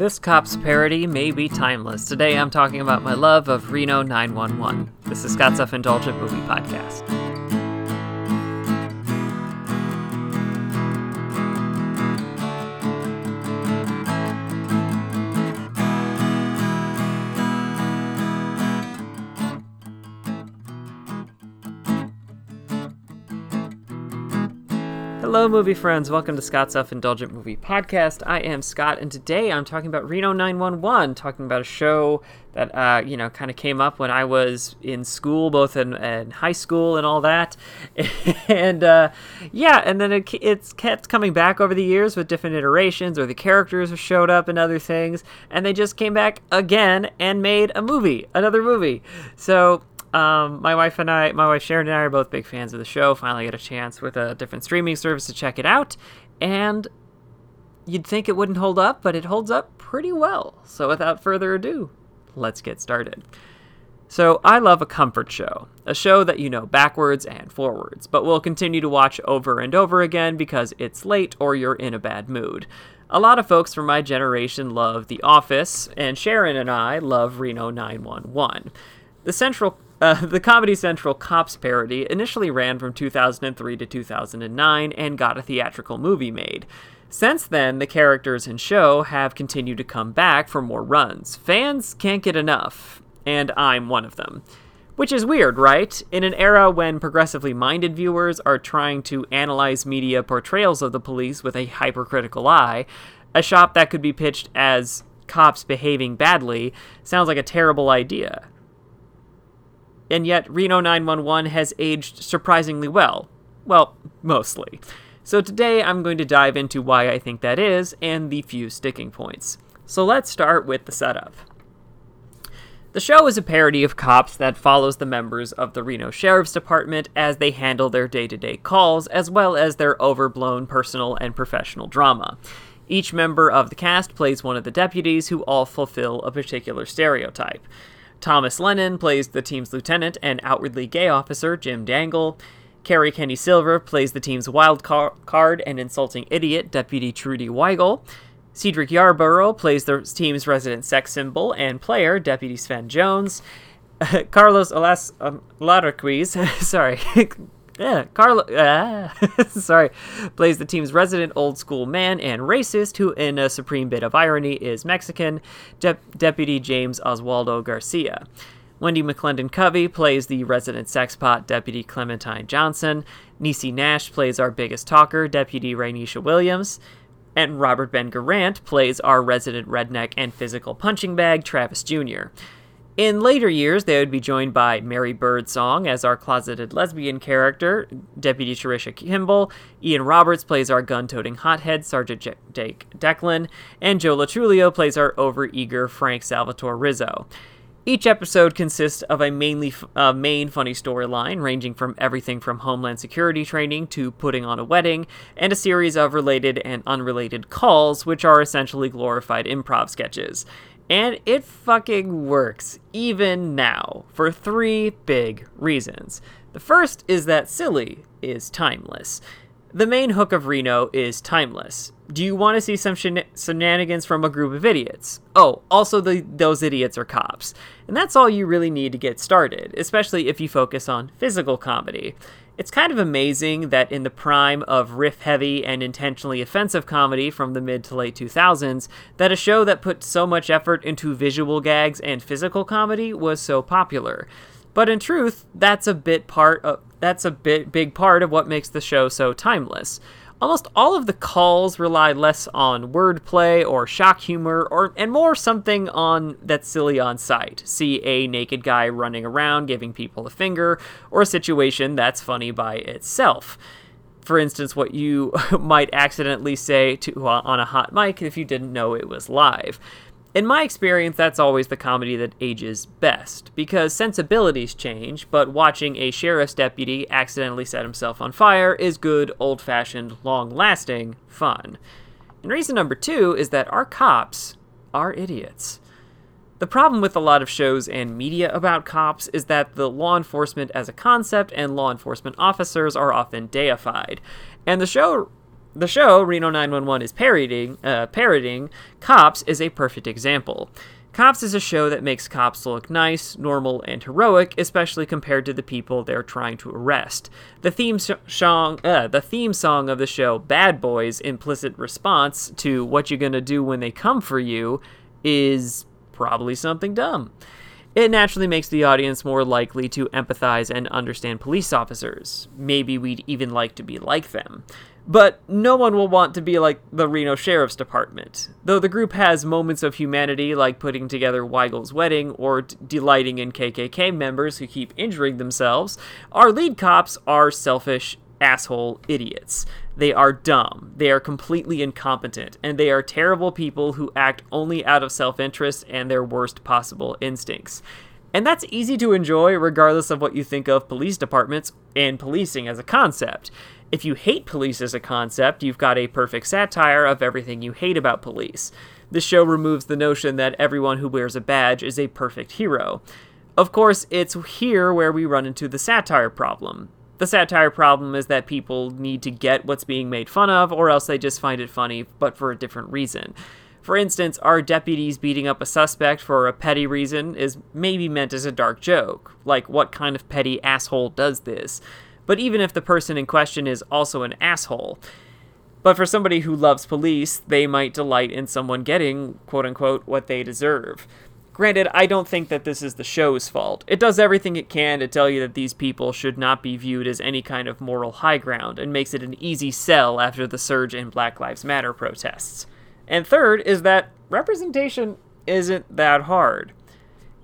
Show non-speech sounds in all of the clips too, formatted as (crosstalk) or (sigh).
This cop's parody may be timeless. Today I'm talking about my love of Reno 911. This is Scott's Self Indulgent Movie Podcast. Hello, movie friends. Welcome to Scott's Self Indulgent Movie Podcast. I am Scott, and today I'm talking about Reno 911, talking about a show that, uh, you know, kind of came up when I was in school, both in, in high school and all that. (laughs) and, uh, yeah, and then it, it's kept coming back over the years with different iterations, or the characters have showed up in other things, and they just came back again and made a movie, another movie. So, um, my wife and I, my wife Sharon and I are both big fans of the show. Finally got a chance with a different streaming service to check it out, and you'd think it wouldn't hold up, but it holds up pretty well. So without further ado, let's get started. So I love a comfort show, a show that you know backwards and forwards, but will continue to watch over and over again because it's late or you're in a bad mood. A lot of folks from my generation love The Office, and Sharon and I love Reno 911. The central uh, the Comedy Central Cops parody initially ran from 2003 to 2009 and got a theatrical movie made. Since then, the characters and show have continued to come back for more runs. Fans can't get enough, and I'm one of them. Which is weird, right? In an era when progressively minded viewers are trying to analyze media portrayals of the police with a hypercritical eye, a shop that could be pitched as cops behaving badly sounds like a terrible idea and yet Reno 911 has aged surprisingly well. Well, mostly. So today I'm going to dive into why I think that is and the few sticking points. So let's start with the setup. The show is a parody of cops that follows the members of the Reno Sheriff's Department as they handle their day to day calls, as well as their overblown personal and professional drama. Each member of the cast plays one of the deputies who all fulfill a particular stereotype. Thomas Lennon plays the team's lieutenant and outwardly gay officer, Jim Dangle. Kerri Kenney Silver plays the team's wild car- card and insulting idiot, Deputy Trudy Wiegel. Cedric Yarbrough plays the team's resident sex symbol and player, Deputy Sven Jones. (laughs) Carlos Alas um, (laughs) sorry, yeah, Carlo, ah, (laughs) sorry, plays the team's resident old school man and racist, who, in a supreme bit of irony, is Mexican, De- Deputy James Oswaldo Garcia. Wendi McLendon Covey plays the resident sexpot, Deputy Clementine Johnson. Niecy Nash plays our biggest talker, Deputy Raineesha Williams. And Robert Ben Garant plays our resident redneck and physical punching bag, Travis Jr. In later years, they would be joined by Mary Birdsong as our closeted lesbian character, Deputy Cherisha Kimball. Ian Roberts plays our gun toting hothead, Sergeant J- Jake Declan. And Joe Lo Truglio plays our overeager Frank Salvatore Rizzo. Each episode consists of a mainly uh, main funny storyline, ranging from everything from homeland security training to putting on a wedding, and a series of related and unrelated calls, which are essentially glorified improv sketches. And it fucking works, even now, for three big reasons. The first is that silly is timeless. The main hook of Reno is timeless. Do you want to see some shen- shenanigans from a group of idiots? Oh, also the, those idiots are cops. And that's all you really need to get started, especially if you focus on physical comedy. It's kind of amazing that in the prime of riff heavy and intentionally offensive comedy from the mid to late 2000s, that a show that put so much effort into visual gags and physical comedy was so popular. But in truth, that's a bit part of that's a bit big part of what makes the show so timeless. Almost all of the calls rely less on wordplay or shock humor or and more something on that's silly on sight. See a naked guy running around giving people a finger or a situation that's funny by itself. For instance, what you (laughs) might accidentally say to on a hot mic if you didn't know it was live. In my experience, that's always the comedy that ages best, because sensibilities change, but watching a sheriff's deputy accidentally set himself on fire is good, old fashioned, long lasting fun. And reason number two is that our cops are idiots. The problem with a lot of shows and media about cops is that the law enforcement as a concept and law enforcement officers are often deified. And the show The show Reno 911 is parodying, uh, parodying Cops is a perfect example. Cops is a show that makes cops look nice, normal, and heroic, especially compared to the people they're trying to arrest. The theme song, uh, the theme song of the show, "Bad Boys," implicit response to "What you're gonna do when they come for you," is probably something dumb. It naturally makes the audience more likely to empathize and understand police officers. Maybe we'd even like to be like them. But no one will want to be like the Reno Sheriff's Department. Though the group has moments of humanity like putting together Wiegel's wedding or delighting in KKK members who keep injuring themselves, our lead cops are selfish asshole idiots. They are dumb, they are completely incompetent, and they are terrible people who act only out of self interest and their worst possible instincts. And that's easy to enjoy regardless of what you think of police departments and policing as a concept. If you hate police as a concept, you've got a perfect satire of everything you hate about police. This show removes the notion that everyone who wears a badge is a perfect hero. Of course, it's here where we run into the satire problem. The satire problem is that people need to get what's being made fun of, or else they just find it funny, but for a different reason. For instance, our deputies beating up a suspect for a petty reason is maybe meant as a dark joke. Like, what kind of petty asshole does this? but even if the person in question is also an asshole. But for somebody who loves police, they might delight in someone getting, quote unquote, what they deserve. Granted, I don't think that this is the show's fault. It does everything it can to tell you that these people should not be viewed as any kind of moral high ground and makes it an easy sell after the surge in Black Lives Matter protests. And third is that representation isn't that hard.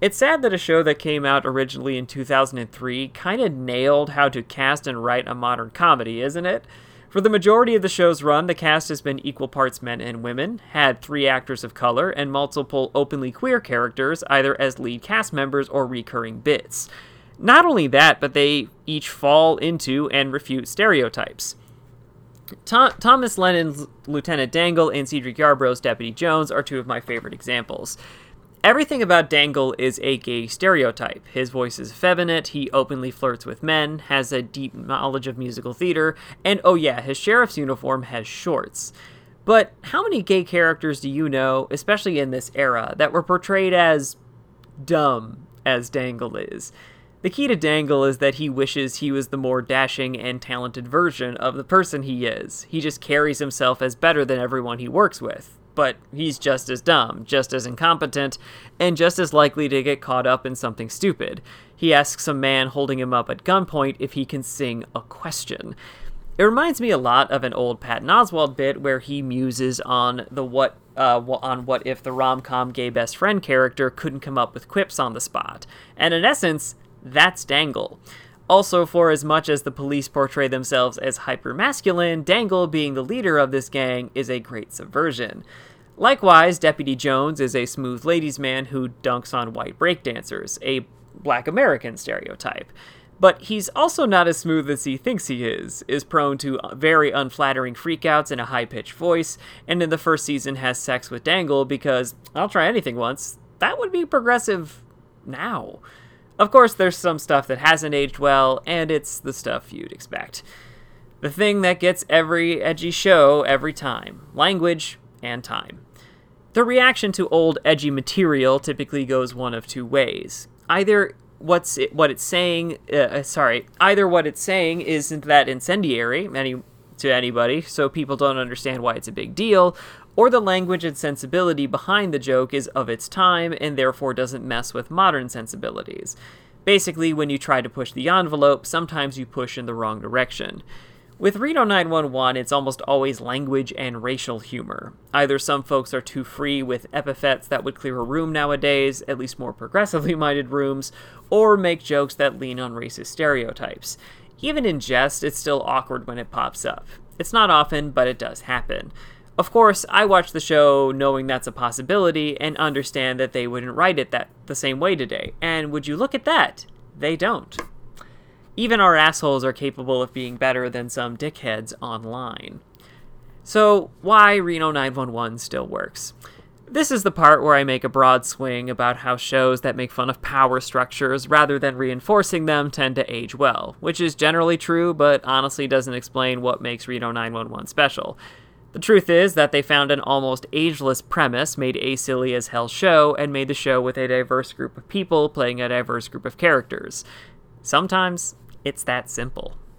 It's sad that a show that came out originally in 2003 kind of nailed how to cast and write a modern comedy, isn't it? For the majority of the show's run, the cast has been equal parts men and women, had three actors of color, and multiple openly queer characters, either as lead cast members or recurring bits. Not only that, but they each fall into and refute stereotypes. Thomas Lennon's Lieutenant Dangle and Cedric Yarbrough's Deputy Jones are two of my favorite examples. Everything about Dangle is a gay stereotype. His voice is effeminate, he openly flirts with men, has a deep knowledge of musical theater, and oh yeah, his sheriff's uniform has shorts. But how many gay characters do you know, especially in this era, that were portrayed as dumb as Dangle is? The key to Dangle is that he wishes he was the more dashing and talented version of the person he is. He just carries himself as better than everyone he works with but he's just as dumb, just as incompetent, and just as likely to get caught up in something stupid. He asks a man holding him up at gunpoint if he can sing a question. It reminds me a lot of an old Patton Oswalt bit where he muses on the what uh, on what if the rom-com gay best friend character couldn't come up with quips on the spot. And in essence, that's Dangle. Also, for as much as the police portray themselves as hyper-masculine, Dangle, being the leader of this gang, is a great subversion. Likewise, Deputy Jones is a smooth ladies' man who dunks on white breakdancers, a black American stereotype. But he's also not as smooth as he thinks he is, is prone to very unflattering freakouts in a high pitched voice, and in the first season has sex with Dangle because I'll try anything once. That would be progressive now. Of course, there's some stuff that hasn't aged well, and it's the stuff you'd expect. The thing that gets every edgy show every time language and time. The reaction to old edgy material typically goes one of two ways. Either what's it, what it's saying, uh, uh sorry, either what it's saying isn't that incendiary any, to anybody, so people don't understand why it's a big deal, or the language and sensibility behind the joke is of its time and therefore doesn't mess with modern sensibilities. Basically, when you try to push the envelope, sometimes you push in the wrong direction. With Reno 911, it's almost always language and racial humor. Either some folks are too free with epithets that would clear a room nowadays, at least more progressively minded rooms, or make jokes that lean on racist stereotypes. Even in jest, it's still awkward when it pops up. It's not often, but it does happen. Of course, I watch the show knowing that's a possibility and understand that they wouldn't write it that the same way today. And would you look at that? They don't. Even our assholes are capable of being better than some dickheads online. So, why Reno 911 still works? This is the part where I make a broad swing about how shows that make fun of power structures rather than reinforcing them tend to age well, which is generally true, but honestly doesn't explain what makes Reno 911 special. The truth is that they found an almost ageless premise, made a silly as hell show, and made the show with a diverse group of people playing a diverse group of characters. Sometimes it's that simple.